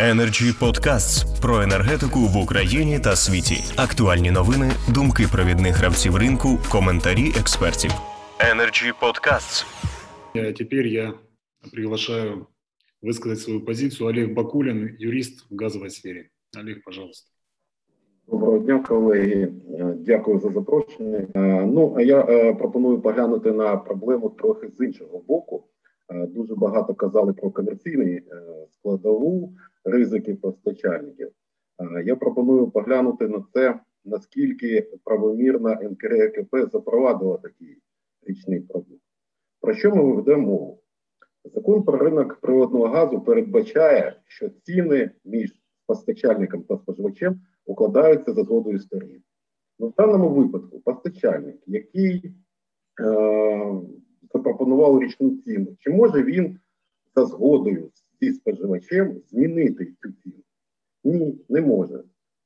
Energy Podcasts про енергетику в Україні та світі. Актуальні новини, думки провідних гравців ринку, коментарі експертів. Energy Podcasts. Теперь я приглашаю высказать свою позицию Олег Бакулин, юрист в газовой сфере. Олег, пожалуйста. Доброго дня, колеги. Дякую за запрошення. Ну а я пропоную поглянути на проблему трохи з іншого боку. Дуже багато казали про комерційний складову ризики постачальників. Я пропоную поглянути на це, наскільки правомірна НКРКП запровадила такий річний продукт. Про що ми ведемо мову? Закон про ринок природного газу передбачає, що ціни між постачальником та споживачем укладаються за згодою сторін. Ну, в даному випадку постачальник, який е, запропонував річну ціну, чи може він за згодою зі споживачем змінити цю ціну? Ні, не може.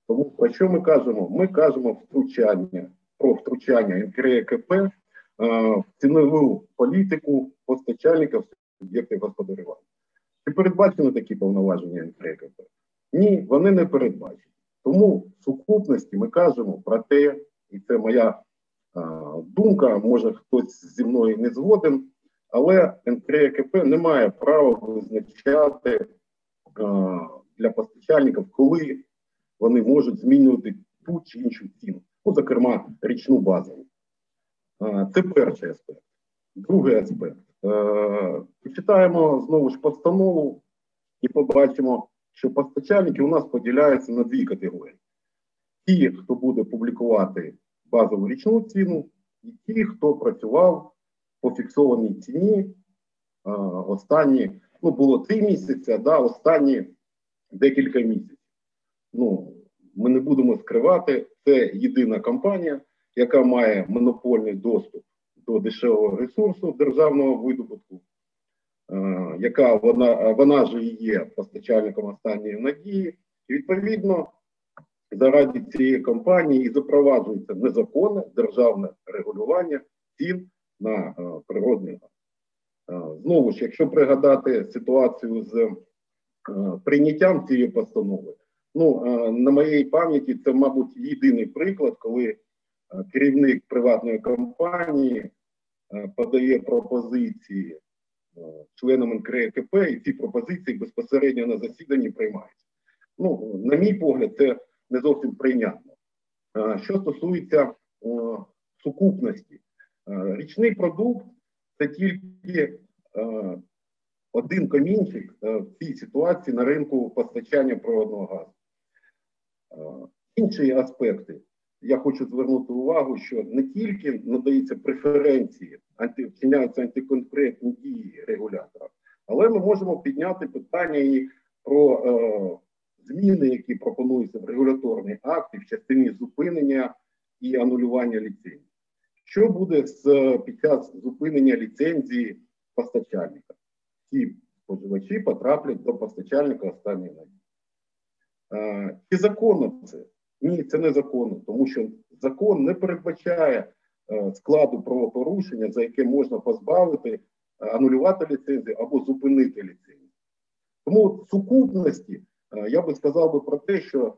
Тому про що ми кажемо? Ми кажемо втручання про втручання НКРКП е, в цінову політику постачальника в суб'єкти господарювання. Чи передбачені такі повноваження НКРКП? Ні, вони не передбачені. Тому в сукупності ми кажемо про те, і це моя думка, може хтось зі мною не згоден, але НКРКП не має права визначати для постачальників, коли вони можуть змінювати ту чи іншу ціну, ну, зокрема, річну базу. Це перший аспект. Другий аспект. Почитаємо знову ж постанову і побачимо що постачальники у нас поділяються на дві категорії: ті, хто буде публікувати базову річну ціну, і ті, хто працював по фіксованій ціні а, останні, ну було три місяці, да, останні декілька місяців. Ну, Ми не будемо скривати, це єдина компанія, яка має монопольний доступ до дешевого ресурсу державного видобутку. Е, яка вона вона ж і є постачальником останньої надії, і відповідно заради цієї компанії і запроваджується незаконне державне регулювання цін на е, природний газ. Е, знову ж, якщо пригадати ситуацію з прийняттям цієї постанови, ну на моїй пам'яті це, мабуть, єдиний приклад, коли керівник приватної компанії подає пропозиції членам НКРКП, і ці пропозиції безпосередньо на засіданні приймаються. Ну, на мій погляд, це не зовсім прийнятно. Що стосується сукупності, річний продукт це тільки один камінчик в цій ситуації на ринку постачання природного газу. Інші аспекти я хочу звернути увагу, що не тільки надаються преференції, анти, вчиняються антиконкурентні дії регулятора, але ми можемо підняти питання і про е, зміни, які пропонуються в регуляторній акті в частині зупинення і анулювання ліцензії. Що буде з під час зупинення ліцензії постачальника? Ці споживачі потраплять до постачальника останньої надії. Е, чи законно це? Ні, це незаконно, тому що закон не передбачає е, складу правопорушення, за яке можна позбавити, е, анулювати ліцензію або зупинити ліцензію. Тому в сукупності я би сказав би про те, що,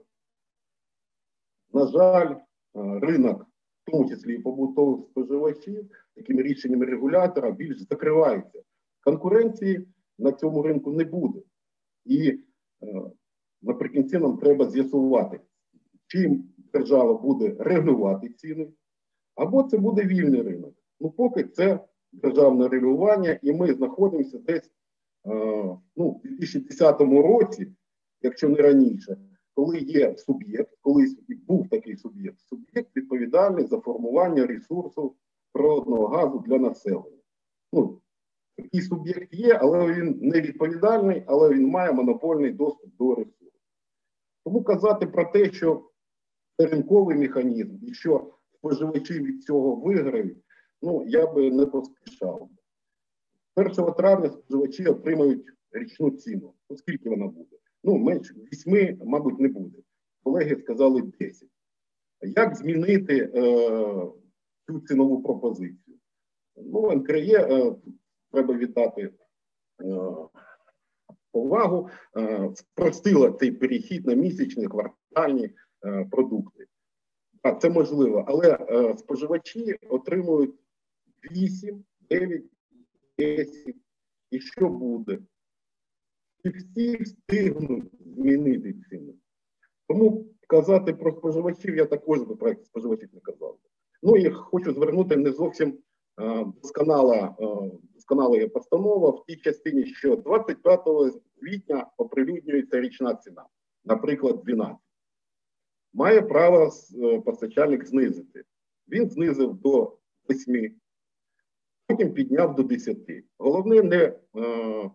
на жаль, ринок, в тому числі і побутових споживачів, такими рішеннями регулятора більш закривається. Конкуренції на цьому ринку не буде. І наприкінці нам треба з'ясувати чим держава буде регулювати ціни, або це буде вільний ринок. Ну, поки це державне регулювання, і ми знаходимося десь е, ну, в 2010 році, якщо не раніше, коли є суб'єкт, колись був такий суб'єкт, суб'єкт відповідальний за формування ресурсу природного газу для населення. Ну, Такий суб'єкт є, але він не відповідальний, але він має монопольний доступ до ресурсу. Тому казати про те, що це ринковий механізм, і що споживачі від цього виграють, ну я би не поспішав. 1 травня споживачі отримають річну ціну. Оскільки вона буде? Ну, менше 8, мабуть, не буде. Колеги сказали 10. Як змінити е, цю цінову пропозицію? Ну, НКРЄ е, треба віддати е, повагу, е, спростила цей перехід на місячні квартальні е, продукти. Так, це можливо, але е, споживачі отримують 8, 9, 10. І що буде? І всі встигнуть змінити ціни. Тому казати про споживачів я також би про споживачів не казав. Ну і хочу звернути не зовсім е, досконала, е, досконала постанова в тій частині, що 25 квітня оприлюднюється річна ціна, наприклад, 12. Має право е, постачальник знизити. Він знизив до 8, потім підняв до 10. Головне не е,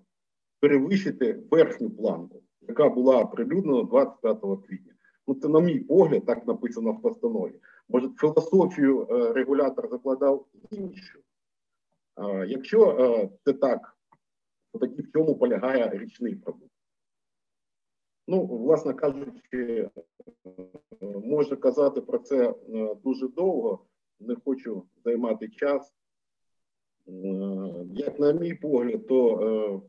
перевищити верхню планку, яка була оприлюднена 25 квітня. Ну, це, на мій погляд, так написано в постанові. Може, філософію е, регулятор закладав іншу. Е, якщо е, це так, то тоді в чому полягає річний продукт? Ну, власне кажучи, можна казати про це дуже довго, не хочу займати час. Як на мій погляд, то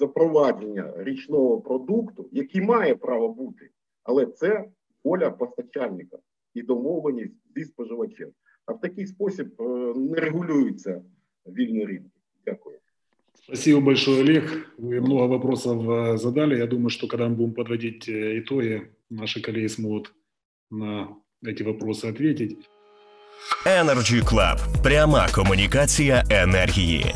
запровадження річного продукту, який має право бути, але це воля постачальника і домовленість зі споживачем. А в такий спосіб не регулюються вільні ринки. Дякую. Спасибо большое, Олег. Вы много вопросов э, задали. Я думаю, что когда мы будем подводить э, итоги, наши коллеги смогут на эти вопросы ответить. Energy Club. Пряма комунікація енергії.